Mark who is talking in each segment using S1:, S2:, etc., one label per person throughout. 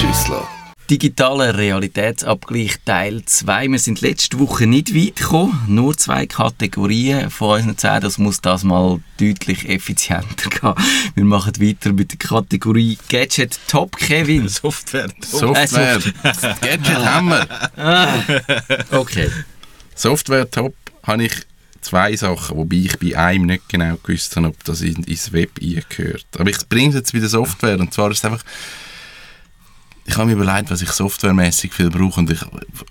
S1: Schüssler.
S2: Digitaler Realitätsabgleich Teil 2. Wir sind letzte Woche nicht weit gekommen. Nur zwei Kategorien von unseren zehn. Das muss das mal deutlich effizienter gehen. Wir machen weiter mit der Kategorie Gadget Top Kevin.
S3: Software.
S1: Software. Gadget haben wir.
S2: Okay.
S1: Software top habe ich zwei Sachen, wobei ich bei einem nicht genau gewusst habe, ob das in, ins Web eingehört. Aber ich bringe es jetzt bei der Software und zwar ist es einfach ich habe mir überlegt, was ich softwaremäßig viel brauche und ich,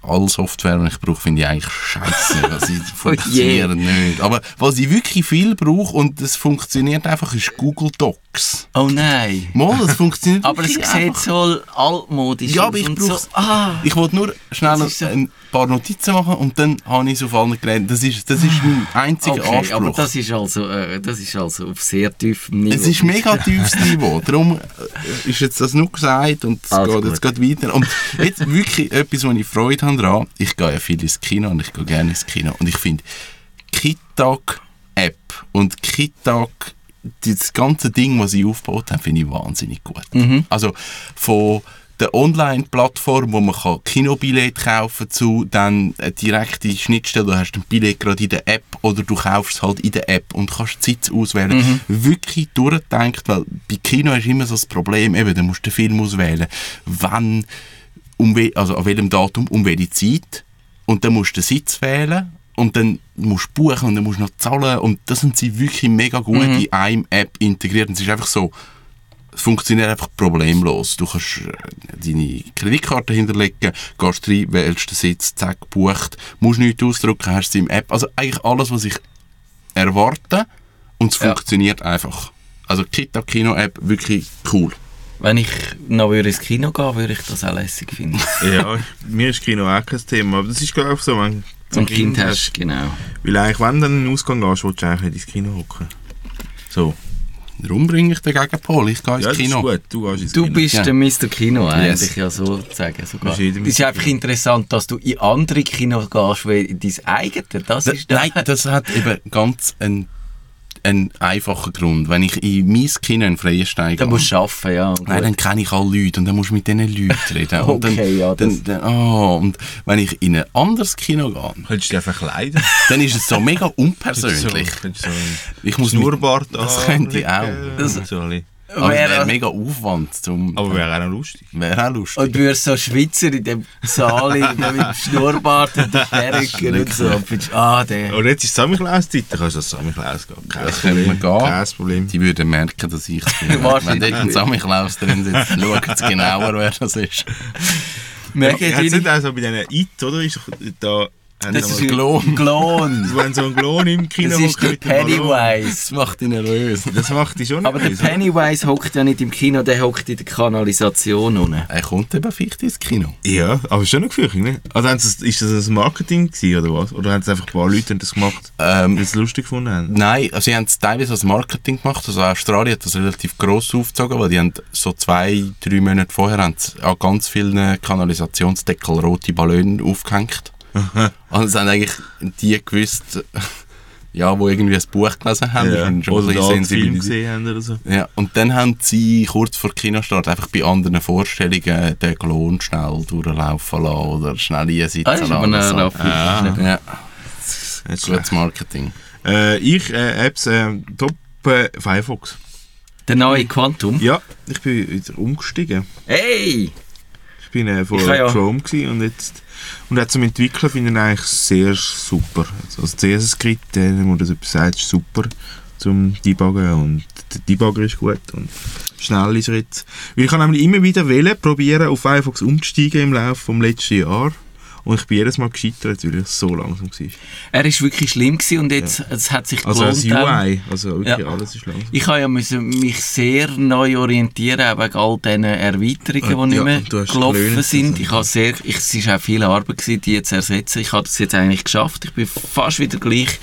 S1: alle Software, die ich brauche, finde ich eigentlich scheiße. Also, sie funktionieren nicht. Aber was ich wirklich viel brauche und es funktioniert einfach, ist Google Docs.
S2: Oh nein.
S1: Mal, es funktioniert
S2: Aber es sieht so altmodisch
S1: Ja,
S2: aus
S1: aber ich brauche
S2: so, ah,
S1: Ich wollte nur schnell
S2: so-
S1: ein paar Notizen machen und dann habe ich es auf allen Geräten. Das ist, das ist mein einziger
S2: okay,
S1: Anspruch.
S2: aber das ist also, äh, das ist also auf sehr tiefem Niveau.
S1: Es ist mega tiefes Niveau. Darum äh, ist jetzt das nur gesagt und es
S2: Alles
S1: geht
S2: gut.
S1: jetzt geht weiter. Und jetzt wirklich etwas, wo ich Freude habe daran. Ich gehe ja viel ins Kino und ich gehe gerne ins Kino. Und ich finde Kitag-App und Kitag, das ganze Ding, was sie aufgebaut haben, finde ich wahnsinnig gut. Also von der Online-Plattform, wo man kann Kinobillett kaufen kann, zu dann eine direkte Schnittstelle, du hast ein Billett gerade in der App oder du kaufst es halt in der App und kannst die Sitz auswählen. Wirklich durchdenkt, weil bei Kino ist immer so das Problem, eben, du musst den Film auswählen, wann, um we also an welchem Datum, um welche Zeit. Und dann musst du den Sitz wählen und dann musst du buchen und dann musst du noch zahlen. Und das sind sie wirklich mega gut in einem App integriert. Und es ist einfach so, es funktioniert einfach problemlos. Du kannst äh, deine Kreditkarte hinterlegen, gehst rein, wählst den Sitz, zack, bucht, musst nichts ausdrucken, hast sie im App. Also eigentlich alles, was ich erwarte und es
S2: Ja.
S1: funktioniert einfach. Also Kita Kino App wirklich cool.
S2: Wenn ich noch würde ins Kino gehen würde ich das auch lässig finden.
S3: ja, mir ist Kino auch kein Thema. Aber das ist glaube ich so, wenn
S2: So ein Kind hast, genau.
S3: Weil eigentlich, wenn du dann in den Ausgang gehst, willst du eigentlich nicht ins Kino hocken. So.
S1: Darum bringe ich den Gegenpol. Ich gehe ins
S3: Ja, das ist
S1: Kino.
S3: gut. Du ins
S2: Du
S3: Kino.
S2: bist
S1: Ja.
S2: der Mr. Kino eigentlich,
S1: Yes.
S2: ja sozusagen. Sogar.
S3: Bist jeder
S2: Es ist einfach interessant, dass du in andere Kinos gehst, wie in dein eigenes. Das
S1: Da-
S2: ist
S1: Nein, das hat eben ganz einen, einen einfachen Grund. Wenn ich in mein Kino in Freienstein
S2: Da
S1: gehe,
S2: musst du arbeiten, ja. und
S1: Nein,
S2: gut.
S1: dann kenne ich alle Leute und dann musst du mit diesen Leuten reden. Und dann,
S2: Okay, ja, das-
S1: dann, dann, oh, und wenn ich in ein anderes Kino gehe,
S3: Könntest du dich einfach kleiden?
S1: dann ist es so mega unpersönlich.
S3: So, so einen
S1: Ich muss mit,
S3: Schnurrbart
S1: das könnte ich auch.
S2: Das-
S3: ein.
S1: Aber es wäre
S2: Wer-
S1: mega Aufwand. Zum,
S3: Aber wäre auch noch lustig.
S1: wäre auch lustig.
S2: Und du wirst so Schweizer in dem Saal mit dem Schnurrbart und der Perücke und so. Und ah, der.
S3: Und jetzt ist Samichlaus-Zeit, dann kannst du als Samichlaus gehen. Kein
S1: Das könnte man gehen.
S3: Kein Problem.
S1: Die würden merken, dass ich es bin. Wenn dort ein Samichlaus drin sitzt, schauen sie genauer, wer das ist.
S2: Merken
S3: Ja, jetzt nicht auch so bei diesen IT, oder? Ist da...
S2: Das ist
S3: mal-
S1: Klon.
S2: Klon.
S3: Wenn so ein Klon im Kino
S2: Das ist der. Pennywise.
S1: Das macht dich nervös.
S3: Das macht dich schon
S2: Aber der
S3: nervös, oder?
S2: Pennywise hockt ja nicht im Kino, der hockt in der Kanalisation unten.
S1: Er kommt eben vielleicht ins Kino.
S3: Ja, aber schon eine Gefürchtung, ne? Also sie, ist das ein Marketing gewesen, oder was? Oder haben sie einfach ein paar Leute das gemacht,
S1: Ähm,
S3: die es lustig gefunden haben?
S1: Nein, also sie haben es teilweise als Marketing gemacht. Also Australien hat das relativ gross aufgezogen, weil die haben so zwei, drei Monate vorher haben an ganz vielen Kanalisationsdeckel rote Ballone aufgehängt. Und es haben eigentlich die gewusst, ja, wo irgendwie ein Buch gelesen haben,
S3: Ja.
S1: und schon
S3: Oder
S1: ein bisschen
S3: gesehen haben oder so.
S1: Ja, und dann haben sie kurz vor Kinostart einfach bei anderen Vorstellungen den Klon schnell durchlaufen lassen oder schnell einsitzen
S2: Ah, das ist aber
S1: lassen.
S2: eine
S1: so. Ja,
S3: Nicht
S1: gutes Marketing.
S3: Äh, ich, äh, Apps, äh, Top äh, Firefox.
S2: Der neue Quantum.
S3: Ja, ich bin wieder umgestiegen.
S2: Hey!
S3: Ich bin äh, vor
S2: ja-
S3: Chrome gewesen und jetzt und auch zum Entwickeln finde ich eigentlich sehr super. Also CSS-Skript, äh, wenn man das etwas sagt, ist super zum Debuggen und der Debugger ist gut und schnell ist er jetzt. Weil ich kann nämlich immer wieder wählen, probieren auf Firefox umzusteigen im Laufe des letzten Jahres und ich bin jedes Mal gescheitert, weil ich so langsam war.
S2: Er war wirklich schlimm gewesen und jetzt es hat sich
S3: Also als
S2: gelohnt, ähm,
S3: UI, also wirklich
S2: Ja.
S3: alles ist langsam.
S2: Ich habe ja müssen mich sehr neu orientieren auch wegen all diesen Erweiterungen,
S3: Ah,
S2: die nicht
S3: ja,
S2: mehr
S3: du hast
S2: gelaufen
S3: gelernt,
S2: sind.
S3: also.
S2: Ich habe sehr, ich, es war auch viel Arbeit, gewesen, die zu ersetzen. Ich habe das jetzt eigentlich geschafft. Ich bin fast wieder gleich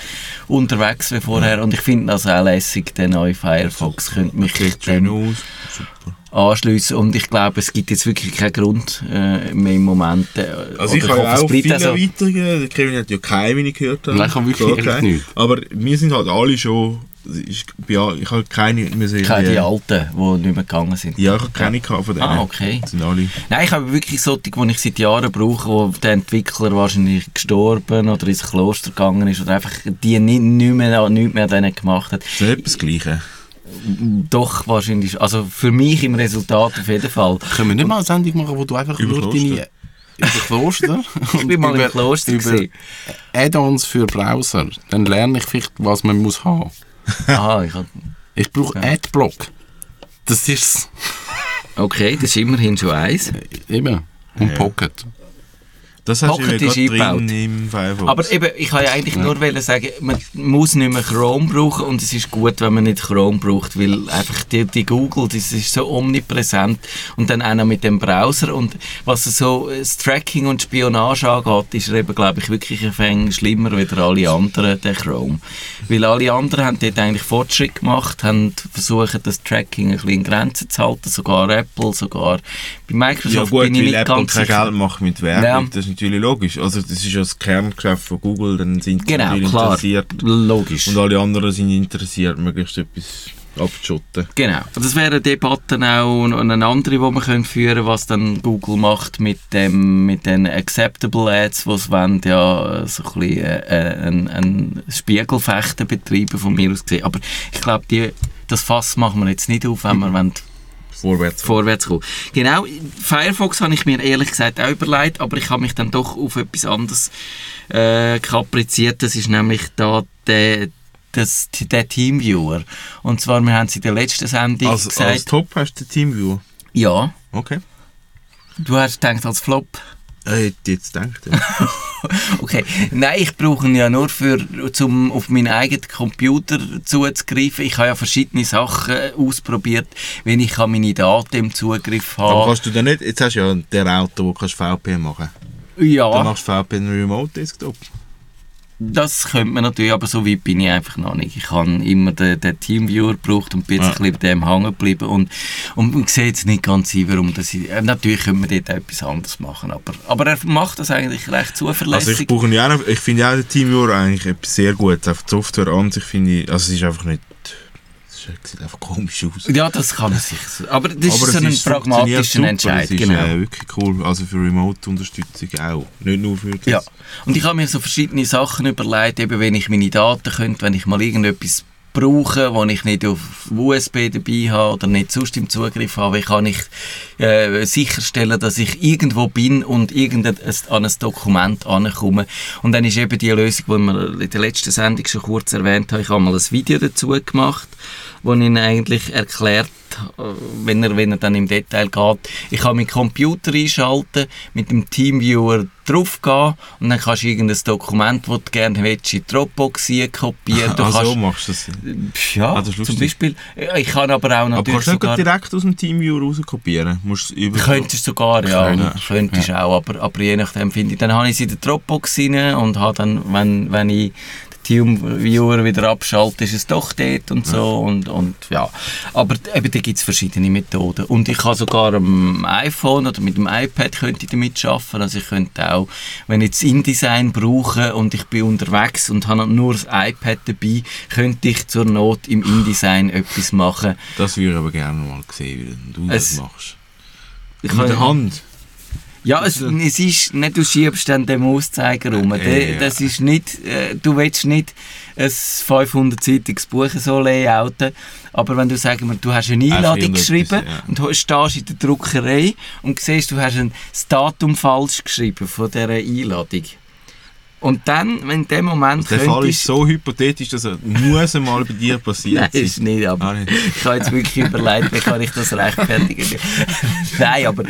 S2: unterwegs wie vorher und ich finde das auch lässig, der neue Firefox könnte mich
S3: Sieht schön aus, super.
S2: Anschliessen und ich glaube, es gibt jetzt wirklich keinen Grund äh, mehr im Moment. Äh,
S3: Also ich ja
S2: es
S3: auch viele
S2: auch so.
S3: Erweiterungen. Der Kevin hat ja keine, wie ich gehört habe.
S1: Nein, ich habe wirklich
S3: Gar
S1: nicht.
S3: Aber wir sind halt alle schon ist, ja, ich habe keine mehr sehen.
S2: Keine die alten, die nicht mehr gegangen sind.
S3: Ja, ich habe keine gehabt von denen.
S2: Ah, okay.
S3: Das sind alle.
S2: Nein, ich habe wirklich solche, die ich seit Jahren brauche, wo der Entwickler wahrscheinlich gestorben oder ins Kloster gegangen ist oder einfach die nicht, nicht mehr, nicht mehr denen gemacht hat.
S3: Das ist nicht das Gleiche.
S2: Doch, wahrscheinlich. Also für mich im Resultat auf jeden Fall.
S1: Können wir nicht mal eine Sendung machen, wo du einfach
S3: Über
S1: nur
S3: Kloster.
S1: deine... Über Kloster?
S2: Ich bin mal im Kloster
S1: über. Add-ons für Browser. Dann lerne ich vielleicht, was man muss haben.
S2: Aha, ich hab,
S1: Ich brauche Adblock. Das ist
S2: okay, das ist immerhin schon eins.
S1: eben. Und
S3: Ja.
S1: Pocket.
S3: Das hast
S2: Pocket
S3: du ja drin im Firefox.
S2: Aber eben, ich kann ja eigentlich nur wollen sagen, man muss nicht mehr Chrome brauchen und es ist gut, wenn man nicht Chrome braucht, weil einfach die, die Google, das ist so omnipräsent und dann auch noch mit dem Browser und was so das Tracking und Spionage angeht, ist er eben, glaube ich, wirklich ein Fang schlimmer als alle anderen, der Chrome. Weil alle anderen haben dort eigentlich Fortschritt gemacht, haben versucht, das Tracking ein bisschen in Grenzen zu halten, sogar Apple, sogar bei Microsoft
S3: ja gut,
S2: bin ich
S3: weil
S2: nicht
S3: Apple
S2: ganz
S3: kein
S2: sicher.
S3: Geld macht mit Werbung,
S2: Ja.
S3: Das ist natürlich logisch. Also das ist ja das Kerngeschäft von Google, dann sind sie
S2: Genau,
S3: natürlich
S2: klar,
S3: interessiert.
S2: logisch.
S3: Und alle anderen sind interessiert, möglichst etwas abzuschotten.
S2: Genau. Und das wäre eine Debatte auch noch eine andere, die wir können führen können, was dann Google macht mit, dem, mit den Acceptable Ads, wo sie wollen, ja so ein bisschen äh, ein, ein Spiegelfechten betreiben, von mir aus gesehen. Aber ich glaube, die, das Fass machen wir jetzt nicht auf, wenn wir wollen
S3: Vorwärts.
S2: vorwärts kommen. Genau, Firefox habe ich mir ehrlich gesagt auch überlegt, aber ich habe mich dann doch auf etwas anderes äh, kapriziert. Das ist nämlich da der, das, der Teamviewer. Und zwar, wir haben es in der letzten Sendung
S3: als,
S2: gesagt.
S3: als Top hast du den Teamviewer.
S2: ja,
S3: Okay.
S2: du hast gedacht als Flop.
S3: Äh, hätte jetzt gedacht. Ja.
S2: Okay, nein, ich brauche ihn ja nur für, um auf meinen eigenen Computer zuzugreifen. Ich habe ja verschiedene Sachen ausprobiert, wenn ich meine Daten im Zugriff
S3: Aber
S2: habe.
S3: kannst du dann nicht, jetzt hast du ja den Router, wo kannst VPN machen Dann
S2: Ja,
S3: machst du VPN Remote Desktop.
S2: Das könnte man natürlich, aber so weit bin ich einfach noch nicht. Ich habe immer den, den Teamviewer gebraucht und bin jetzt
S3: Ja.
S2: ein bisschen bei dem hängen geblieben und, und ich sehe jetzt nicht ganz ein, warum das... ich- Äh, natürlich könnte man dort etwas anderes machen, aber, aber er macht das eigentlich recht
S3: Also
S2: zuverlässig.
S3: ich brauche ihn ja auch, ich finde den Teamviewer eigentlich etwas sehr gut. Einfach die Software an sich finde ich, also es ist einfach nicht, sieht einfach komisch aus.
S2: ja, das kann man sich... Aber das
S3: Aber
S2: ist so ein
S3: ist-
S2: pragmatischer. Entscheid.
S3: Ist
S2: genau.
S3: äh, wirklich cool, also für Remote-Unterstützung auch. Nicht nur für das.
S2: Ja, und ich habe mir so verschiedene Sachen überlegt, eben wenn ich meine Daten könnte, wenn ich mal irgendetwas brauche, wo ich nicht auf USB dabei habe oder nicht sonst im Zugriff habe, wie kann ich äh, sicherstellen, dass ich irgendwo bin und irgendein, an ein Dokument ankomme. Und dann ist eben die Lösung, die wir in der letzten Sendung schon kurz erwähnt haben, ich habe mal ein Video dazu gemacht, wo ich Ihnen eigentlich erklärt wenn er, wenn er dann im Detail geht. Ich kann meinen Computer einschalten, mit dem Teamviewer draufgehen und dann kannst du irgendein Dokument, das du gerne willst, in Dropbox kopieren. Du
S3: Ah, so
S2: kannst,
S3: machst du das.
S2: ja,
S3: Ah, das
S2: zum. Beispiel. Ich kann aber auch
S3: Aber
S2: natürlich
S3: kannst du nicht
S2: sogar...
S3: direkt aus dem Teamviewer raus kopieren? Musst du über
S2: Könntest sogar, ja.
S3: Könntest,
S2: Könntest auch, aber, aber je nachdem finde ich. Dann habe ich sie in der Dropbox rein und habe dann, wenn, wenn ich Teamviewer wieder abschalte, ist es doch dort und so. Und, und ja. Aber eben, da gibt es verschiedene Methoden. Und ich kann sogar am iPhone oder mit dem iPad könnte ich damit arbeiten. Also ich könnte auch, wenn ich jetzt InDesign brauche und ich bin unterwegs und habe nur das iPad dabei, könnte ich zur Not im InDesign etwas machen.
S3: Das würde ich aber gerne mal sehen, wie du
S2: Es-
S3: das machst.
S2: Ich
S3: Mit der Hand.
S2: Ja, es, es ist nicht, du schiebst dann den Mauszeiger rum. Der-
S3: ja.
S2: Das ist nicht, äh, du willst nicht ein 500-seitiges Buch so layouten, aber wenn du wir, du hast eine Einladung geschrieben
S3: ja.
S2: und du stehst in der Druckerei und siehst, du hast ein, das Datum falsch geschrieben von dieser Einladung. Und dann, wenn in dem Moment
S3: Der Fall ist so hypothetisch, dass er muss einmal bei dir passiert
S2: Nein,
S3: sein.
S2: ist nicht, aber
S3: Ah, nicht.
S2: ich habe jetzt wirklich überlegt, wie kann ich das rechtfertigen. Nein, aber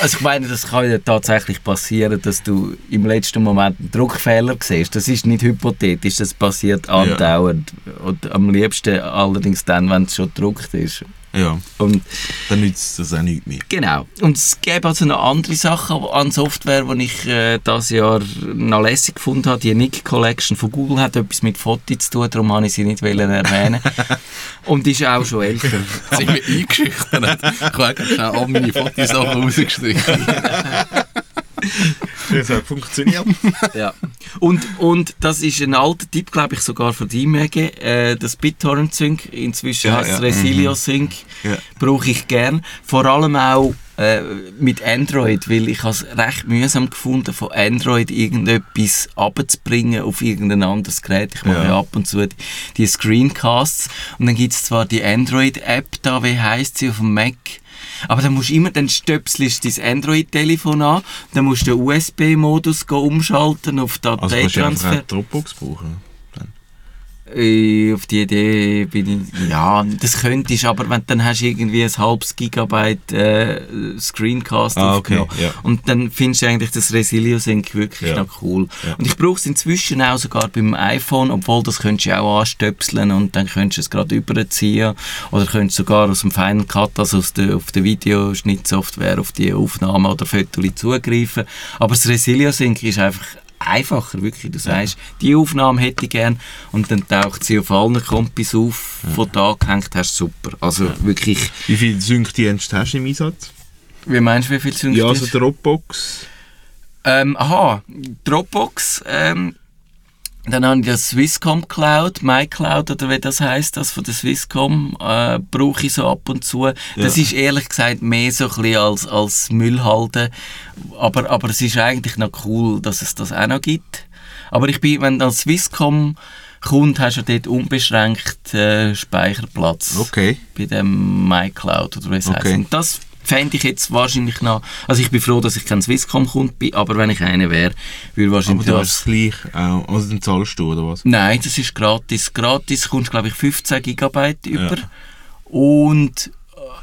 S2: also ich meine, das kann ja tatsächlich passieren, dass du im letzten Moment einen Druckfehler siehst. Das ist nicht hypothetisch, das passiert andauernd. Und am liebsten allerdings dann, wenn es schon gedruckt ist.
S3: Ja,
S2: Und
S3: dann nützt das auch nichts mehr.
S2: Genau. Und es gäbe also noch andere Sachen an Software, die ich äh, dieses Jahr noch lässig gefunden habe. Die Nick Collection von Google hat etwas mit Fotos zu tun, darum wollte ich sie nicht wollen erwähnen. Und ist auch schon älter.
S1: Sind wir eingeschüchtert? Ich habe schnell all meine Fotosachen rausgestrichen.
S3: Das hat funktioniert.
S2: Ja. Und, und das ist ein alter Tipp, glaube ich, sogar von dir, Mege. Äh, das BitTorrent Sync, inzwischen
S1: Ja,
S2: heißt es
S1: ja.
S2: Resilio Sync,
S3: Ja.
S2: brauche ich gern. Vor allem auch äh, mit Android, weil ich es recht mühsam gefunden, von Android irgendetwas abzubringen auf irgendein anderes Gerät. Ich mache
S3: Ja.
S2: ja ab und zu die, die Screencasts und dann gibt es zwar die Android-App da, wie heißt sie, auf dem Mac, aber dann musst du immer, dann stöpselst du dein Android-Telefon an, dann musst du den USB-Modus umschalten auf
S3: Also kannst du einfach
S2: Dateitransfer.
S3: eine Dropbox brauchen.
S2: Auf die Idee bin ich, ja, das könntest aber wenn, dann hast du irgendwie ein halbes Gigabyte äh, Screencast
S3: Ah, okay, ja.
S2: Und dann findest du eigentlich das Resilio Sync wirklich
S3: Ja.
S2: noch cool.
S3: Ja.
S2: Und ich brauche es inzwischen auch sogar beim iPhone, obwohl das könntest du auch anstöpseln und dann könntest du es gerade überziehen. Oder könntest sogar aus dem Final Cut, also aus der, auf der Videoschnittsoftware, auf die Aufnahme oder Fotos zugreifen. Aber das Resilio Sync ist einfach einfacher, wirklich. Du sagst, die Aufnahme hätte ich gern und dann taucht sie auf allen Kompis auf, von da gehängt hast, super. Also wirklich,
S3: Wie viele Sync-Dienste hast du im Einsatz?
S2: wie meinst du, wie viel Sync
S3: Ja, also? Dropbox.
S2: Ähm, aha, Dropbox, ähm, dann habe ich das Swisscom Cloud, MyCloud oder wie das heißt, das von der Swisscom, äh, brauche ich so ab und zu. Das
S3: Ja.
S2: ist ehrlich gesagt mehr so ein bisschen als, als Müllhalde, aber, aber es ist eigentlich noch cool, dass es das auch noch gibt. Aber ich bin, wenn du als Swisscom kommt, hast du dort unbeschränkt äh, Speicherplatz
S3: Okay.
S2: bei dem MyCloud oder wie es
S3: Okay.
S2: heisst. Und das fände ich jetzt wahrscheinlich noch, also ich bin froh, dass ich kein Swisscom-Kunde bin, aber wenn ich einer wäre, würde
S3: Aber
S2: wahrscheinlich
S3: du
S2: das...
S3: gleich auch. Also dann zahlst du, oder was?
S2: Nein, das ist gratis. Gratis kommst glaube ich 15 Gigabyte über. Und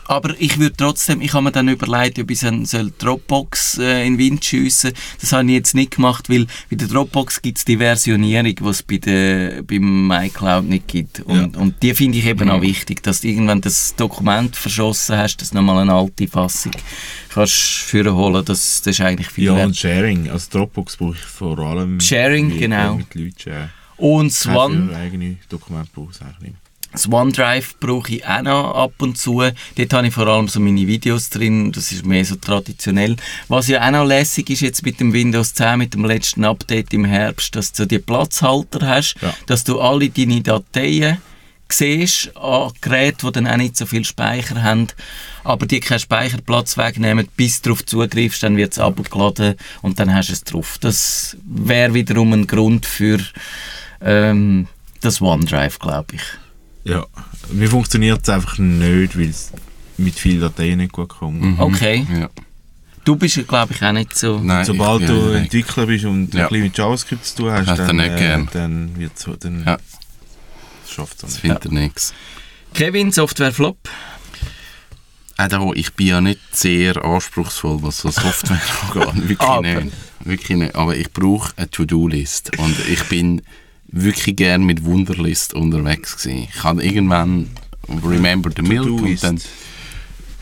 S2: aber ich würde trotzdem, ich habe mir dann überlegt, ob ich soll Dropbox äh, in den Wind schiessen Das habe ich jetzt nicht gemacht, weil bei der Dropbox gibt es die Versionierung, die es bei der, beim MyCloud nicht gibt. Und, und die finde ich eben auch wichtig, dass du irgendwann das Dokument verschossen hast, dass du nochmal eine alte Fassung kannst führen holen. Das, das ist eigentlich viel
S3: Ja,
S2: wert.
S3: und Sharing. Also Dropbox brauche ich vor allem.
S2: Sharing,
S3: mit,
S2: genau.
S3: Mit Leuten.
S2: Und
S3: für eigene Dokumente brauche ich eigentlich nicht.
S2: Das OneDrive brauche ich auch noch ab und zu. Dort habe ich vor allem so meine Videos drin. Das ist mehr so traditionell. Was ja auch noch lässig ist jetzt mit dem Windows 10, mit dem letzten Update im Herbst, dass du die Platzhalter hast,
S3: Ja.
S2: dass du alle deine Dateien siehst an Geräten, die dann auch nicht so viel Speicher haben, aber die keinen Speicherplatz wegnehmen, bis du darauf zugreifst, dann wird es abgeladen und dann hast du es drauf. Das wäre wiederum ein Grund für ähm, das OneDrive, glaube ich.
S3: Ja. Mir funktioniert es einfach nicht, weil es mit vielen Dateien nicht gut kommt.
S2: Okay.
S1: Ja.
S2: Du bist ja, glaube ich, auch nicht so.
S1: Nein,
S3: Sobald du
S1: ja, nein.
S3: Entwickler bist und
S1: Ja.
S3: ein bisschen mit JavaScript zu tun hast,
S1: du
S3: dann,
S1: nicht gern.
S3: dann wird so, dann
S1: Ja.
S3: schafft es
S1: Das
S3: nicht.
S1: findet er nichts.
S2: Kevin, Software Flop.
S1: Auch da, ich bin ja nicht sehr anspruchsvoll, was so Software angeht. Wirklich nicht. Wirklich nicht. Aber ich brauche eine To-Do-List. Und ich bin wirklich gern mit Wunderlist unterwegs gewesen. Ich habe irgendwann Remember the Milk und dann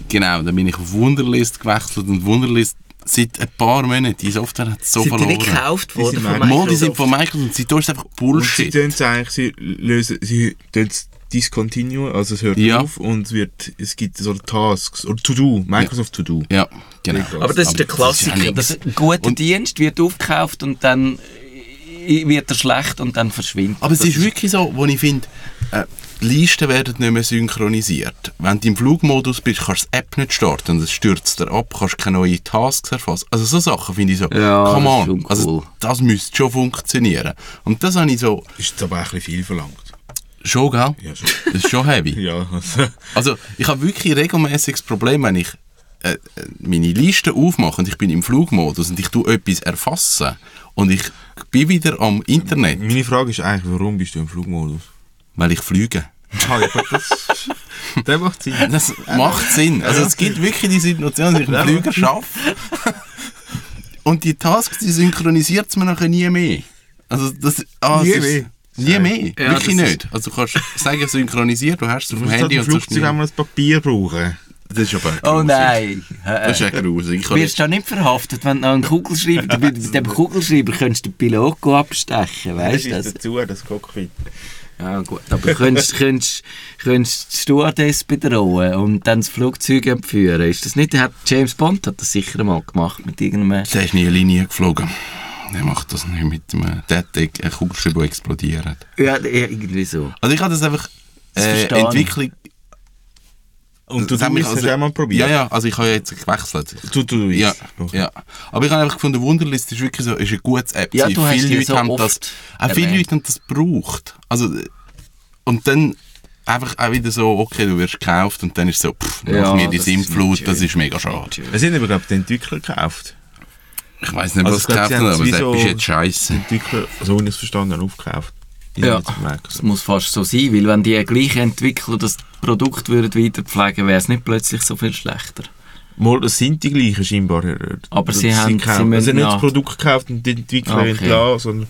S1: genau, dann bin ich auf Wunderlist gewechselt und Wunderlist seit ein paar Monaten, die Software hat so
S2: Sind die
S1: verloren.
S2: nicht gekauft worden
S3: sind
S2: von
S3: Microsoft.
S1: Mal, die sind von Microsoft und seitdem ist es einfach
S3: Und sie
S1: Bullshit.
S3: tun es eigentlich, sie lösen, sie tun es discontinue, also es hört
S1: Ja.
S3: auf und es wird, es gibt so Tasks, oder To-Do, Microsoft To-Do.
S1: Ja, genau.
S2: Aber das ist der
S1: das ja
S2: Klassiker.
S1: nichts.
S2: Das ein guter Dienst wird aufgekauft und dann wird er schlecht und dann verschwindet.
S1: Aber es ist wirklich so, wo ich finde, äh, die Listen werden nicht mehr synchronisiert. Wenn du im Flugmodus bist, kannst du die App nicht starten und es stürzt dir ab, kannst keine neuen Tasks erfassen. Also so Sachen finde ich so,
S2: Ja,
S1: come on,
S2: schon cool.
S1: also das müsste schon funktionieren. Und das habe ich so,
S3: Ist jetzt aber auch ein bisschen viel verlangt.
S1: schon, gell?
S3: Ja, schon.
S1: Das ist schon heavy.
S3: ja, also,
S1: Also ich habe wirklich regelmäßig das Problem, wenn ich äh, meine Liste aufmache und ich bin im Flugmodus und ich tue etwas erfassen und ich bin wieder am Internet,
S3: meine Frage ist eigentlich, warum bist du im Flugmodus?
S1: weil ich fliege.
S3: Ah, ja, das, macht Sinn.
S1: Das macht Sinn. Also es gibt wirklich die Situation, dass ich einen Flüger schaffe und die Tasks, die synchronisiert es mir nachher nie mehr. Also das, ah,
S3: Nie mehr?
S1: Nie mehr,
S2: Ja,
S1: wirklich
S2: das
S1: nicht. Also du kannst sagen, synchronisiert, du hast es auf
S3: Du
S1: dem
S3: musst halt
S1: Handy
S3: im
S1: und sonst
S3: Flugzeug einmal ein Papier brauchen.
S1: Das ist aber
S2: Oh
S1: grusig.
S2: nein.
S1: Das ist ja grusig. Ich
S2: Du
S1: habe
S2: wirst da nicht verhaftet, wenn du noch einen Kugelschreiber, du mit dem Kugelschreiber könntest du den Pilot abstechen, weißt du das?
S3: dazu, das Cockpit.
S2: Ja gut, aber könntest, könntest, könntest die Stewardess bedrohen und dann das Flugzeug entführen? Ist das nicht, hat James Bond hat das sicher mal gemacht mit irgendeinem...
S1: Der ist nie eine Linie geflogen. Der macht das nicht mit einem Detek, ein Kugelschreiber, der explodiert.
S2: Ja, irgendwie so.
S1: Also ich habe das einfach... Äh. Entwicklung...
S3: Und du,
S1: das
S3: du hast
S1: also-
S3: auch mal probiert?
S1: Ja, ja, also ich habe ja jetzt gewechselt.
S3: Du, du, du
S1: Ja,
S3: Okay.
S1: ja. Aber ich habe einfach gefunden, Wunderlist ist wirklich so, ist eine gute App.
S2: Ja, du hast
S1: viele
S2: die
S1: Leute
S2: so
S1: haben das, auch viele
S2: erwähnt.
S1: Leute haben das gebraucht. Also, und dann einfach auch wieder so, okay, du wirst gekauft und dann ist so, pff,
S2: Ja,
S1: mach mir die
S2: das ist
S1: Sinnflut, das ist mega schade.
S3: Es sind aber, glaube ich, die Entwickler gekauft.
S1: Ich weiß nicht,
S3: Also
S1: was gekauft haben, aber
S3: es
S1: das
S3: so-
S1: ist jetzt scheiße.
S3: Entwickler, so wie ich es verstanden habe, aufgekauft.
S2: Ja. Das muss fast so sein, weil wenn die gleichen Entwickler das Produkt würden weiterpflegen wäre es nicht plötzlich so viel schlechter.
S3: Mal, das sind die gleichen scheinbar.
S2: Aber sie
S3: sind
S2: haben-
S3: gekauft.
S2: sie
S3: also nicht das Produkt gekauft und die Entwickler
S2: Okay.
S3: entlassen, sondern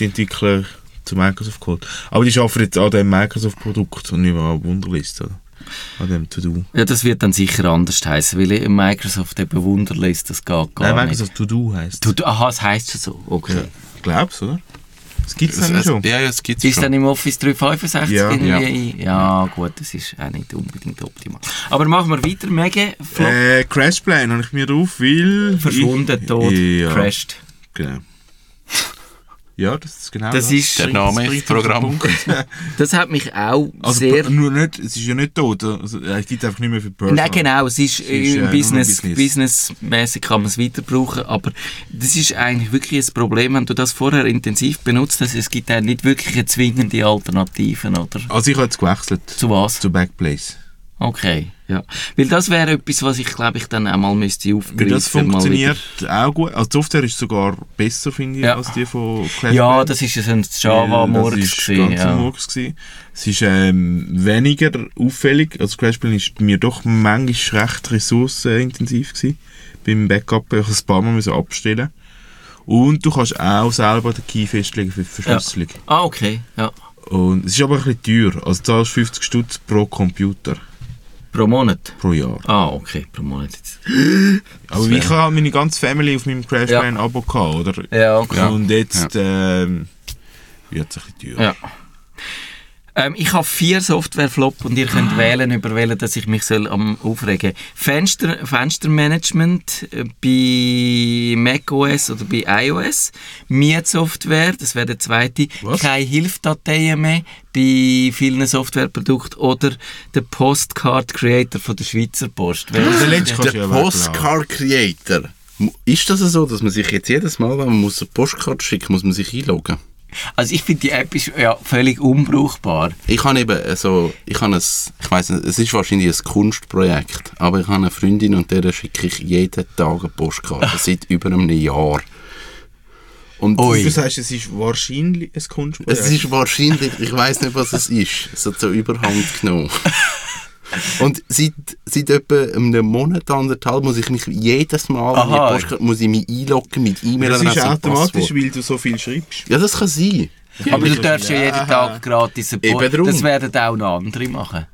S3: die Entwickler zu Microsoft geholt. Aber die arbeiten jetzt an dem Microsoft-Produkt und nicht mehr an Wunderlist, oder? An dem To-Do.
S2: Ja, das wird dann sicher anders heißen, weil in Microsoft eben Wunderlist, das geht gar
S3: Nein,
S2: nicht.
S3: Microsoft To-Do heisst
S2: du, aha, es heisst schon so. Okay.
S3: Ja. Glaubst oder? Das gibt es
S1: Es-
S3: nämlich
S1: es-
S3: schon.
S1: Ja, ja, es gibt
S2: Ist
S1: schon.
S2: dann im Office 365
S3: Ja.
S2: irgendwie? Ja. gut, das ist auch nicht unbedingt optimal. Aber machen wir weiter. Mega flop,
S3: Äh, Crashplan habe ich mir drauf, weil...
S2: verschwunden,
S3: ich,
S2: tot,
S3: ja,
S2: crashed.
S3: Genau. Ja, das ist genau
S2: Das ist-
S1: Der Name
S3: Das
S1: ist Programm.
S2: Das hat mich auch
S3: Also
S2: sehr...
S3: nur nicht, es ist ja nicht tot, also, es gibt einfach nicht mehr für Personal.
S2: Nein, genau, es ist,
S3: ist, äh,
S2: im
S3: nur
S2: Business,
S3: Business.
S2: businessmäßig kann man es weiter brauchen, aber das ist eigentlich wirklich ein Problem, wenn du das vorher intensiv benutzt hast, es gibt auch nicht wirklich eine zwingende Alternativen, oder?
S3: Also ich habe jetzt gewechselt
S2: Zu was?
S3: zu Backblaze.
S2: Okay, ja. Weil das wäre etwas, was ich glaube ich dann auch mal müsste aufgreifen.
S3: Weil das funktioniert auch gut. Also die Software ist sogar besser, finde ich,
S2: Ja.
S3: als die von. Clash
S2: Ja, das ist ja ein Java-Murks
S3: Das ist
S2: gewesen,
S3: ganz
S2: ja.
S3: Murks gewesen. Es ist ähm, weniger auffällig. Also Crashplane ist mir doch manchmal recht ressourcenintensiv gewesen. Beim Backup ich ein paar Mal müssen abstellen. Und du kannst auch selber den Key festlegen für die Verschlüsselung.
S2: Ah, okay, ja.
S3: Und es ist aber ein bisschen teuer. Also zahlst 50 Stutz pro Computer
S2: Pro Monat?
S3: pro Jahr.
S2: Ah, okay, pro Monat jetzt.
S3: Aber ich habe halt meine ganze Family auf meinem Crashplan-Abo gehabt, oder?
S2: Ja, okay.
S1: Ja.
S3: Und jetzt ähm, wird es ein bisschen teuer.
S2: Ja. Ähm, ich habe vier Software-Flop und ihr könnt wählen, über welche dass ich mich soll am aufregen Fenster, Fenstermanagement äh, bei macOS oder bei iOS. Mietsoftware, das wäre der zweite.
S3: Was?
S2: Keine Hilfdateien mehr bei vielen Softwareprodukten. Oder der Postcard Creator von der Schweizer Post. Wer-
S3: Der letzte
S1: Der
S3: ja weglassen.
S1: Postcard Creator. Ist das so, dass man sich jetzt jedes Mal, wenn man muss eine Postkarte schicken muss, man sich einloggen?
S2: Also ich finde, die App ist ja völlig unbrauchbar.
S1: Ich habe eben so, ich habe ein, ich weiss nicht, es ist wahrscheinlich ein Kunstprojekt, aber ich habe eine Freundin und der schicke ich jeden Tag eine Postkarte, seit über einem Jahr. Und
S3: Du sagst, es ist wahrscheinlich ein Kunstprojekt.
S1: es ist wahrscheinlich, ich weiß nicht, was es ist, es hat so überhand genommen. Und seit, seit etwa einem Monat, anderthalb, muss ich mich jedes Mal, wenn ich
S2: Aha.
S1: eine Postkarte, muss ich mich einloggen mit
S3: das
S1: E-Mail-Adresse
S3: ist
S1: und
S3: automatisch,
S1: Passwort.
S3: weil du so viel schreibst.
S1: Ja, das kann sein.
S2: Aber du darfst ja jeden Tag gratis eine
S1: Eben
S2: Post. Das werden auch noch andere machen.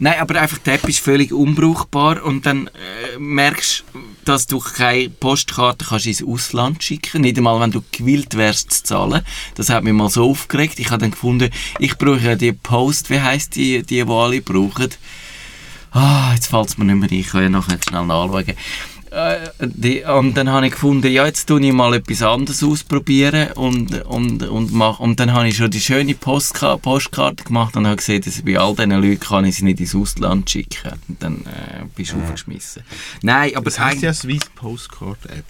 S2: Nein, aber einfach die App ist völlig unbrauchbar und dann äh, merkst dass du keine Postkarte kannst ins Ausland schicken nicht einmal, wenn du gewillt wärst zu zahlen. Das hat mich mal so aufgeregt. Ich habe dann gefunden, ich brauche ja die Post, wie heisst die, die, die alle brauchen? Ah, jetzt fällt es mir nicht mehr ein. Ich kann ja nachher schnell nachschauen. Äh, die, und dann habe ich gefunden, ja, jetzt tue ich mal etwas anderes ausprobieren und, und, und, mach, und dann habe ich schon die schöne Postka Postkarte gemacht und habe gesehen, dass bei all diesen Leuten kann ich sie nicht ins Ausland schicken. Und dann äh, bist du aufgeschmissen. Nein, aber
S3: Das heisst ja Swiss Postcard App.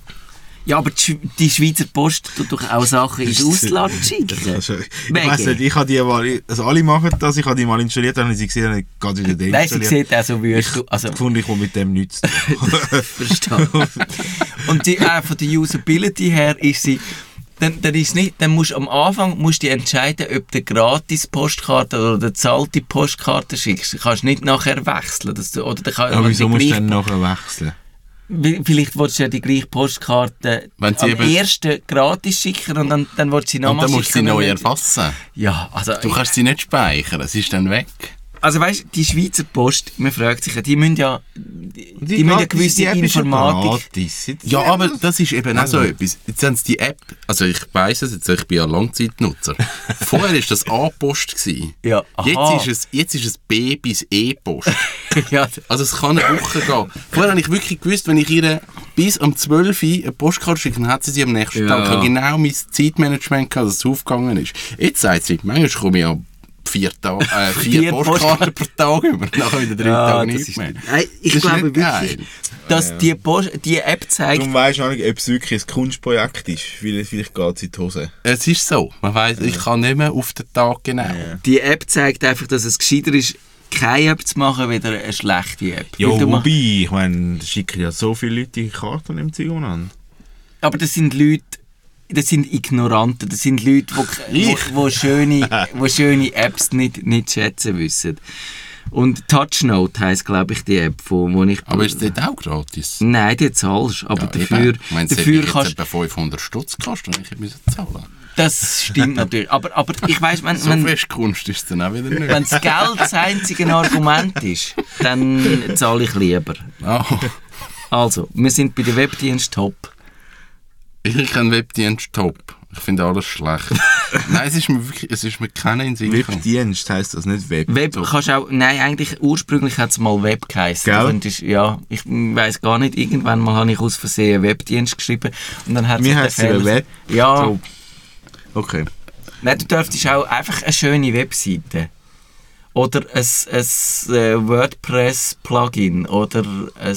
S2: Ja, aber die, Schwe- die Schweizer Post tut doch auch Sachen ins Ausland schicken.
S3: Also, ich weiss nicht, ich habe die mal, also alle machen das, ich habe die mal installiert, dann habe ich sie gesehen, dann habe ich gerade wieder
S2: Nein, sie sieht auch so wüst aus. Also,
S3: Ich gefunden, ich komme mit dem nichts zu tun.
S2: Verstanden. Und die, äh, von der Usability her ist sie, dann, dann ist nicht, dann musst du am Anfang musst du entscheiden, ob du gratis Postkarte oder eine zahlte Postkarte schickst. Du kannst nicht nachher wechseln. Dass du, oder dann kann,
S3: Aber
S2: wenn
S3: wieso musst du dann nachher wechseln?
S2: Vielleicht willst du ja die gleiche Postkarte
S1: Wenn sie
S2: am ersten gratis schicken und dann, dann willst du sie
S1: Und
S2: nochmal
S1: dann musst du sie
S2: schicken.
S1: neu erfassen.
S2: Ja, also...
S1: Du kannst sie nicht speichern, es ist dann weg.
S2: Also weißt du, die Schweizer Post, man fragt sich ja, die müssen ja, die, die müssen ja gewisse
S3: die
S2: Informatik...
S3: gratis.
S1: Ja, aber das ist eben auch so
S3: Also.
S1: etwas. Jetzt haben sie die App, also ich weiss es jetzt, ich bin ja Langzeitnutzer. Vorher war das A-Post.
S2: Ja, aha.
S1: Jetzt ist, es, jetzt ist es B bis E-Post.
S2: ja,
S1: Also es kann eine Woche gehen. Vorher habe ich wirklich gewusst, wenn ich ihr bis am 12 Uhr eine Postkarte schicke, dann hat sie sie am nächsten
S2: Ja.
S1: Tag. Ich habe genau mein Zeitmanagement gehabt, dass es aufgegangen ist. Jetzt sagt sie, manchmal komme ich ja vier, Tage, äh, vier,
S2: Vier
S1: Postkarten pro Tag über. Nachher wieder drei
S2: Ja,
S1: Tage
S2: das
S1: nicht
S2: ist-
S1: mehr.
S2: Nein, ich
S1: Das ist
S2: glaube
S1: nicht
S2: wirklich,
S1: geil.
S2: dass die, Post, die App zeigt,
S3: du auch nicht, ob es wirklich ein Kunstprojekt ist. Vielleicht, vielleicht geht es in die Hose.
S1: Es ist so. Man weiss, ich kann nicht mehr auf den Tag genau.
S2: die App zeigt einfach, dass es gescheiter ist, keine App zu machen, wieder eine schlechte App.
S3: Ja, wobei, ich meine, schicken ja so viele Leute die Karten im Zeug an.
S2: Aber das sind Leute, das sind Ignoranten, das sind Leute, die
S1: Ich?
S2: wo, wo schöne, wo schöne Apps nicht, nicht schätzen wissen. Und TouchNote heisst, glaube ich, die App, wo, wo ich...
S1: Aber ist das nicht auch gratis?
S2: Nein, die zahlst aber
S1: Ja,
S2: dafür,
S1: eben. Hätte
S2: dafür kannst
S1: etwa 500 Stutz gekostet, wenn ich müssen zahlen
S2: Das stimmt natürlich. Aber, aber ich weiss, wenn,
S1: So
S2: wenn,
S1: Kunst ist dann auch wieder nicht.
S2: wenn das Geld das einzige Argument ist, dann zahle ich lieber.
S1: Ah,
S2: Also, wir sind bei der Webdienst top.
S1: Ich kann Webdienst top. Ich finde alles schlecht. Nein, es ist mir wirklich, es ist mir keiner in Sinn.
S3: Webdienst heisst das nicht Web.
S2: Web kannst auch, nein, eigentlich ursprünglich hat es mal Web geheißen.
S3: Gell?
S2: Du könntest- ja, ich weiß gar nicht, irgendwann mal habe ich aus Versehen Webdienst geschrieben und dann hat
S3: Mir
S2: sich der
S3: heisst es Web.
S2: Ja,
S3: So. Okay.
S2: nein, du dürftest auch einfach eine schöne Webseite oder ein, ein äh, WordPress-Plugin oder ein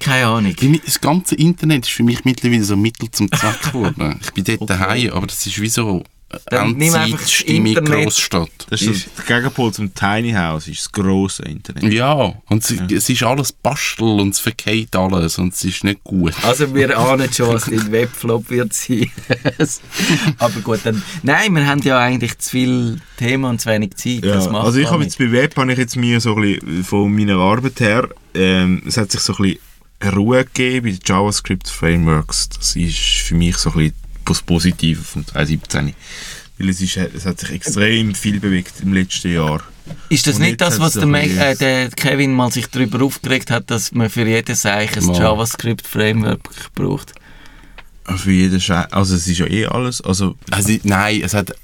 S2: keine Ahnung.
S1: Mich- Das ganze Internet ist für mich mittlerweile so Mittel zum Zweck geworden. Ich bin dort daheim, aber das ist wie so Endzeitstimmung. Großstadt.
S3: Das ist der Gegenpol zum Tiny House, ist das grosse Internet.
S1: Ja, und es, es ist alles Bastel und es verkehrt alles und es ist nicht gut.
S2: Also wir ahnen schon, was ein Webflop wird sein. Aber gut, dann... Nein, wir haben ja eigentlich zu viel Thema und zu wenig Zeit.
S3: Ja, also ich habe jetzt bei Web habe ich jetzt mir so ein bisschen von meiner Arbeit her, ähm, es hat sich so ein bisschen Ruhe gegeben bei den JavaScript Frameworks. Das ist für mich so ein bisschen das Positive von 2017. Weil es, ist, es hat sich extrem viel bewegt im letzten Jahr.
S2: Ist das
S3: Und
S2: nicht das, was der, äh, der Kevin mal sich darüber aufgeregt hat, dass man für jedes Zeichen ein. JavaScript-Framework braucht?
S3: Für jeden Schei also es ist ja eh alles, also
S1: Also, nein, es hat,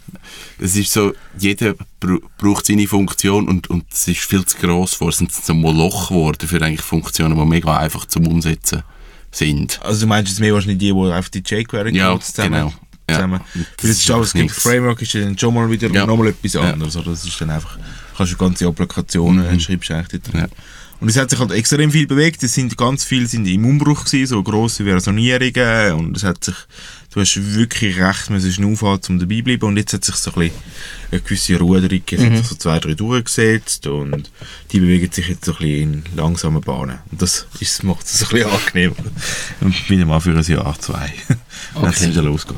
S1: es ist so, jeder br braucht seine Funktion und, und es ist viel zu gross vor. Es sind so Moloch geworden für eigentlich Funktionen, die mega einfach zum Umsetzen sind.
S3: Also du meinst jetzt mehr wahrscheinlich die, die einfach die jQuery
S1: Ja,
S3: zusammen,
S1: genau. Ja.
S3: zusammen. Weil das JavaScript
S1: nichts.
S3: Framework ist dann schon mal wieder
S1: Ja.
S3: nochmal etwas anderes. Oder? Das ist dann einfach, kannst du ganze Applikationen mhm. schreibst eigentlich drin.
S1: Ja.
S3: Und es hat sich halt extrem viel bewegt. Es sind ganz viele sind im Umbruch gewesen, so grosse Versionierungen und es hat sich, du hast wirklich recht müssen schnaufen, um dabei zu bleiben und jetzt hat sich so ein bisschen eine gewisse hat sich so zwei, drei durchgesetzt und die bewegen sich jetzt so ein bisschen in langsamen Bahnen. Und das ist, macht es ein bisschen angenehm. Und bin mal für ein Jahr, zwei. Wenn es
S2: Okay.
S3: wieder losgeht.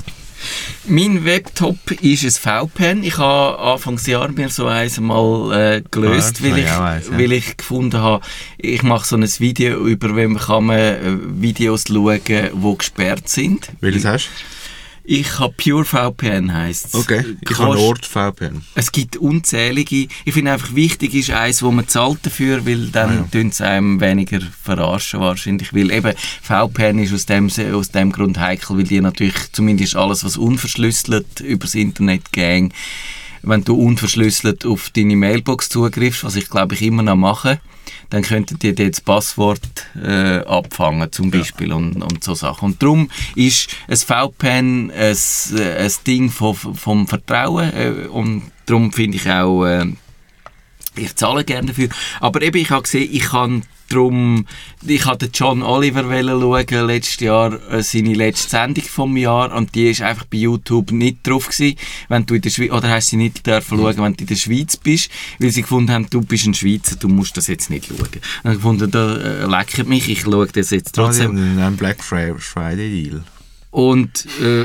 S2: Mein Webtop ist ein VPN. Ich habe Anfangsjahr mir so eins mal äh, gelöst,
S3: Ah,
S2: weil, ich,
S3: ja, weiss, ja.
S2: weil ich gefunden habe, ich mache so ein Video über, wenn man kann man äh, Videos schauen, die gesperrt sind.
S3: Welches hast du?
S2: Ich habe PureVPN heisst
S3: Okay. Ich habe NordVPN.
S2: Es gibt unzählige. Ich finde einfach wichtig ist eins, wo man zahlt dafür, weil dann
S3: Ah, ja.
S2: sie einem weniger verarschen wahrscheinlich. Weil eben VPN ist aus dem, aus dem Grund heikel, weil die natürlich zumindest alles, was unverschlüsselt übers Internet gehen, wenn du unverschlüsselt auf deine Mailbox zugriffst, was ich glaube ich immer noch mache, dann könnten die dir das Passwort äh, abfangen zum Beispiel und, und so Sachen. Und darum ist ein VPN ein, äh, ein Ding vom, vom Vertrauen äh, und darum finde ich auch, äh, ich zahle gerne dafür. Aber eben, ich habe gesehen, ich kann drum, ich hatte John Oliver schauen, letztes Jahr, äh, seine letzte Sendung vom Jahr, und die ist einfach bei YouTube nicht drauf gewesen, wenn du in der Schweiz, oder hast sie nicht dürfen schauen, wenn du in der Schweiz bist, weil sie gefunden haben, du bist ein Schweizer, du musst das jetzt nicht schauen. Und habe gefunden, da äh, leckert mich, ich schaue das jetzt
S3: Trotzdem
S2: trotzdem.
S3: einen Black Fri- Friday Deal.
S2: Und, äh,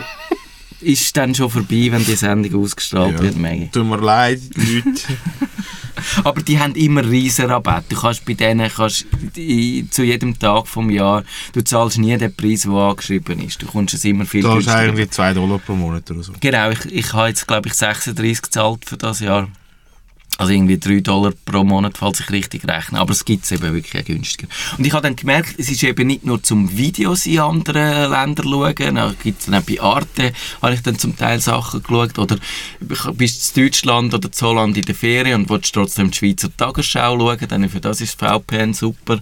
S2: ist dann schon vorbei, wenn die Sendung ausgestrahlt wird, Maggie.
S3: Tut mir leid, Leute.
S2: Aber die haben immer riesen Rabatt. Du kannst bei denen kannst die, zu jedem Tag vom Jahr, du zahlst nie den Preis, der angeschrieben ist. Du kommst es immer viel
S3: Du hast
S2: günstiger.
S3: eigentlich 2 Dollar pro Monat oder so.
S2: Genau, ich, ich habe jetzt glaube ich 36 gezahlt für das Jahr. Also irgendwie 3 Dollar pro Monat, falls ich richtig rechne. Aber es gibt es eben wirklich auch günstiger. Und ich habe dann gemerkt, es ist eben nicht nur zum Videos in anderen Ländern schauen. Gibt es dann auch bei Arte, habe ich dann zum Teil Sachen geschaut. Oder bist du in Deutschland oder in Holland in der Ferien und willst trotzdem die Schweizer Tagesschau schauen. Dann für das ist VPN super.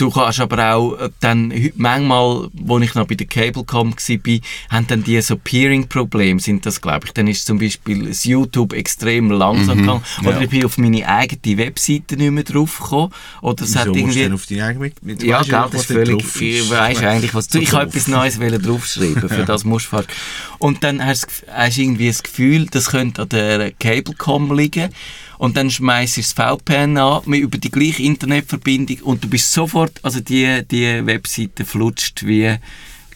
S2: Du kannst aber auch äh, dann manchmal, wo ich noch bei der Cablecom war, haben dann die so Peering-Probleme, sind das glaube ich. Dann ist zum Beispiel das YouTube extrem langsam mhm, gegangen. Oder ja. ich bin auf meine eigene Webseite nicht mehr drauf gekommen. Oder es
S3: Wieso
S2: hat irgendwie...
S3: auf deine eigene mit,
S2: Ja, gell, das ist völlig... Ich weiss eigentlich, was du... Ich habe etwas Neues draufschreiben, für das musst du fast... Und dann hast du irgendwie das Gefühl, das könnte an der Cablecom liegen und dann schmeißt du das VPN an über die gleiche Internetverbindung und du bist sofort, also die, die Webseite flutscht wie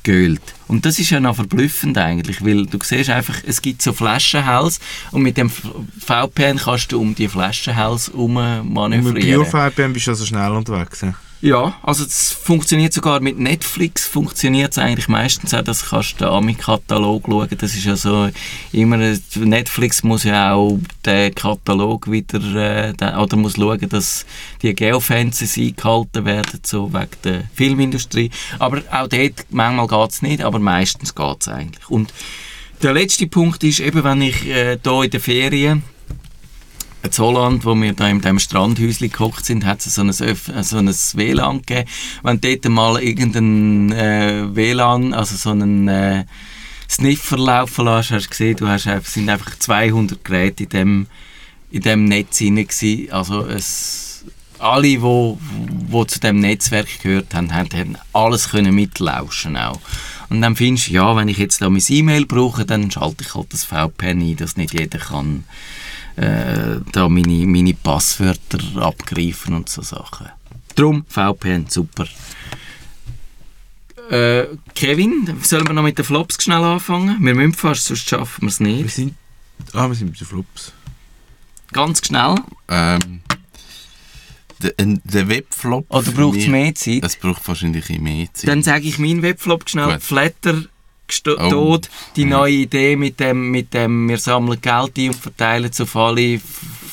S2: geölt. Und das ist ja noch verblüffend eigentlich, weil du siehst einfach, es gibt so Flaschenhals und mit dem VPN kannst du um die Flaschenhals herum manövrieren. Und mit
S3: Bio-VPN bist du also schnell unterwegs. Ja?
S2: Ja, also es funktioniert sogar mit Netflix, funktioniert es eigentlich meistens auch, dass kannst du den Ami-Katalog schauen, das ist ja so immer, Netflix muss ja auch den Katalog wieder, äh, den, oder muss schauen, dass die Geofences eingehalten werden, so wegen der Filmindustrie, aber auch dort, manchmal geht es nicht, aber meistens geht es eigentlich. Und der letzte Punkt ist eben, wenn ich äh, hier in den Ferien in Holland, wo wir da in dem Strandhäuschen gekocht sind, hat es so ein, so ein WLAN gegeben. Wenn dort mal irgendein äh, WLAN, also so einen äh, Sniffer laufen lässt, hast du gesehen, du hast sind einfach 200 Geräte in dem, in dem Netz hinein Also es, alle, die wo, wo zu dem Netzwerk gehört haben, haben alles können mitlauschen auch. Und dann findest du, ja, wenn ich jetzt da mein E-Mail brauche, dann schalte ich halt das VPN ein, dass nicht jeder kann äh, da meine, meine Passwörter abgreifen und so Sachen. Drum VPN, super. Äh, Kevin, sollen wir noch mit den Flops schnell anfangen? Wir müssen fast, sonst schaffen wir es nicht.
S3: Wir sind, ah, wir sind mit den Flops.
S2: Ganz schnell.
S1: Ähm, der, der Webflop.
S2: Oder braucht es mehr Zeit?
S1: Es braucht wahrscheinlich mehr Zeit.
S2: Dann sage ich meinen Webflop schnell. Gut. Flatter oh. Die neue Idee mit dem, mit dem, wir sammeln Geld ein und verteilen es auf alle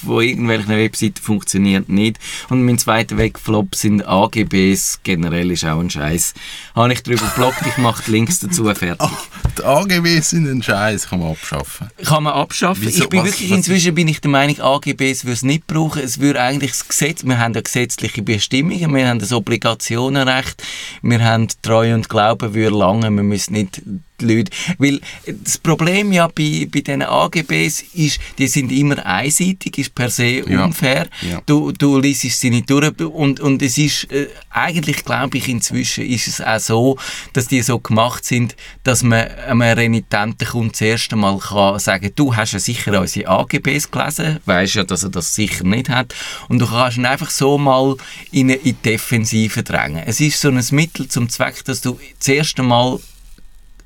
S2: von irgendwelchen Webseiten funktioniert nicht. Und mein zweiter Wegflop sind AGBs. Generell ist auch ein Scheiß. Habe ich darüber geblockt, ich mache die Links dazu fertig.
S1: Oh, die AGBs sind ein Scheiß, kann man abschaffen.
S2: Kann man abschaffen. Wieso, ich bin was, wirklich, was inzwischen bin ich der Meinung, AGBs würde es nicht brauchen. Es würde eigentlich das Gesetz, wir haben ja gesetzliche Bestimmungen, wir haben das Obligationenrecht, wir haben Treue und Glauben würde lange, wir müssen nicht die Leute. Weil das Problem ja bei, bei diesen AGBs ist, die sind immer einseitig, ist per se unfair. Ja. Ja. Du, du liest sie nicht durch und, und es ist, äh, eigentlich glaube ich inzwischen ist es auch so, dass die so gemacht sind, dass man einem renitenten Kunden das erste Mal kann sagen, du hast ja sicher unsere AGBs gelesen, weißt ja, dass er das sicher nicht hat und du kannst ihn einfach so mal in, in die Defensive drängen. Es ist so ein Mittel zum Zweck, dass du das erste Mal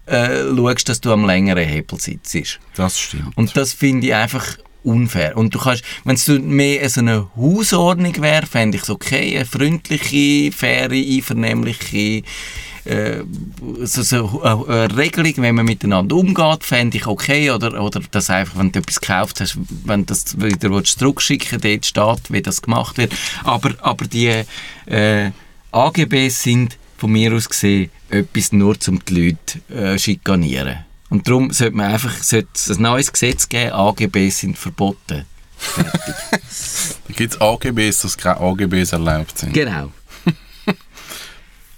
S2: äh, schaust, dass du am längeren Hebel sitzt.
S1: Das stimmt.
S2: Und das finde ich einfach unfair. Und du kannst, wenn es mehr so eine Hausordnung wäre, fände ich es okay, eine freundliche, faire, einvernehmliche äh, so, so eine Regelung, wenn man miteinander umgeht, fände ich okay. Oder, oder dass einfach, wenn du etwas gekauft hast, wenn du das wieder zurückschicken willst, dort steht, wie das gemacht wird. Aber, aber die äh, AGBs sind von mir aus gesehen etwas nur, um die Leute äh, schikanieren. Und darum sollte man einfach sollte ein neues Gesetz geben, AGBs sind verboten.
S1: da gibt es AGBs, dass keine AGBs erlaubt sind.
S2: Genau.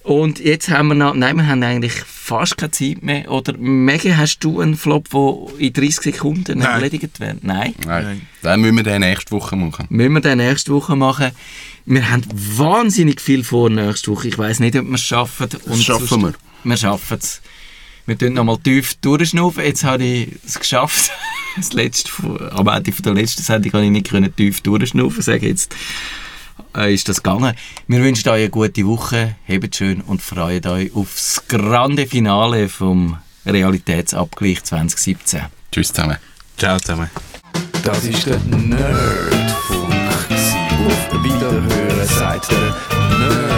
S2: Und jetzt haben wir noch, nein, wir haben eigentlich fast keine Zeit mehr. Oder, Mega, hast du einen Flop, der in 30 Sekunden nein. erledigt wird?
S1: Nein. Nein. Dann müssen wir den nächste Woche machen.
S2: Müssen wir den nächste Woche machen. Wir haben wahnsinnig viel vor nächste Woche. Ich weiß nicht, ob wir es schaffen.
S1: Das schaffen wir.
S2: Wir schaffen es. Wir tun nochmal tief durchschnaufen. Jetzt habe ich es geschafft. Das letzte, am Ende der letzten Sendung konnte ich nicht tief durchschnaufen. Sage jetzt äh, ist das gegangen. Wir wünschen euch eine gute Woche, hebt schön und freut euch aufs grande Finale vom Realitätsabgleich 2017.
S1: Tschüss zusammen.
S3: Ciao zusammen.
S4: Das ist der Nerdfunk. Auf Wiederhören sagt der Nerd.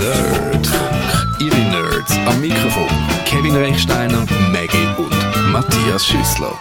S4: Nerdfunk. Ihre Nerds am Mikrofon. Kevin Rechsteiner, Maggie und Matthias Schüssler.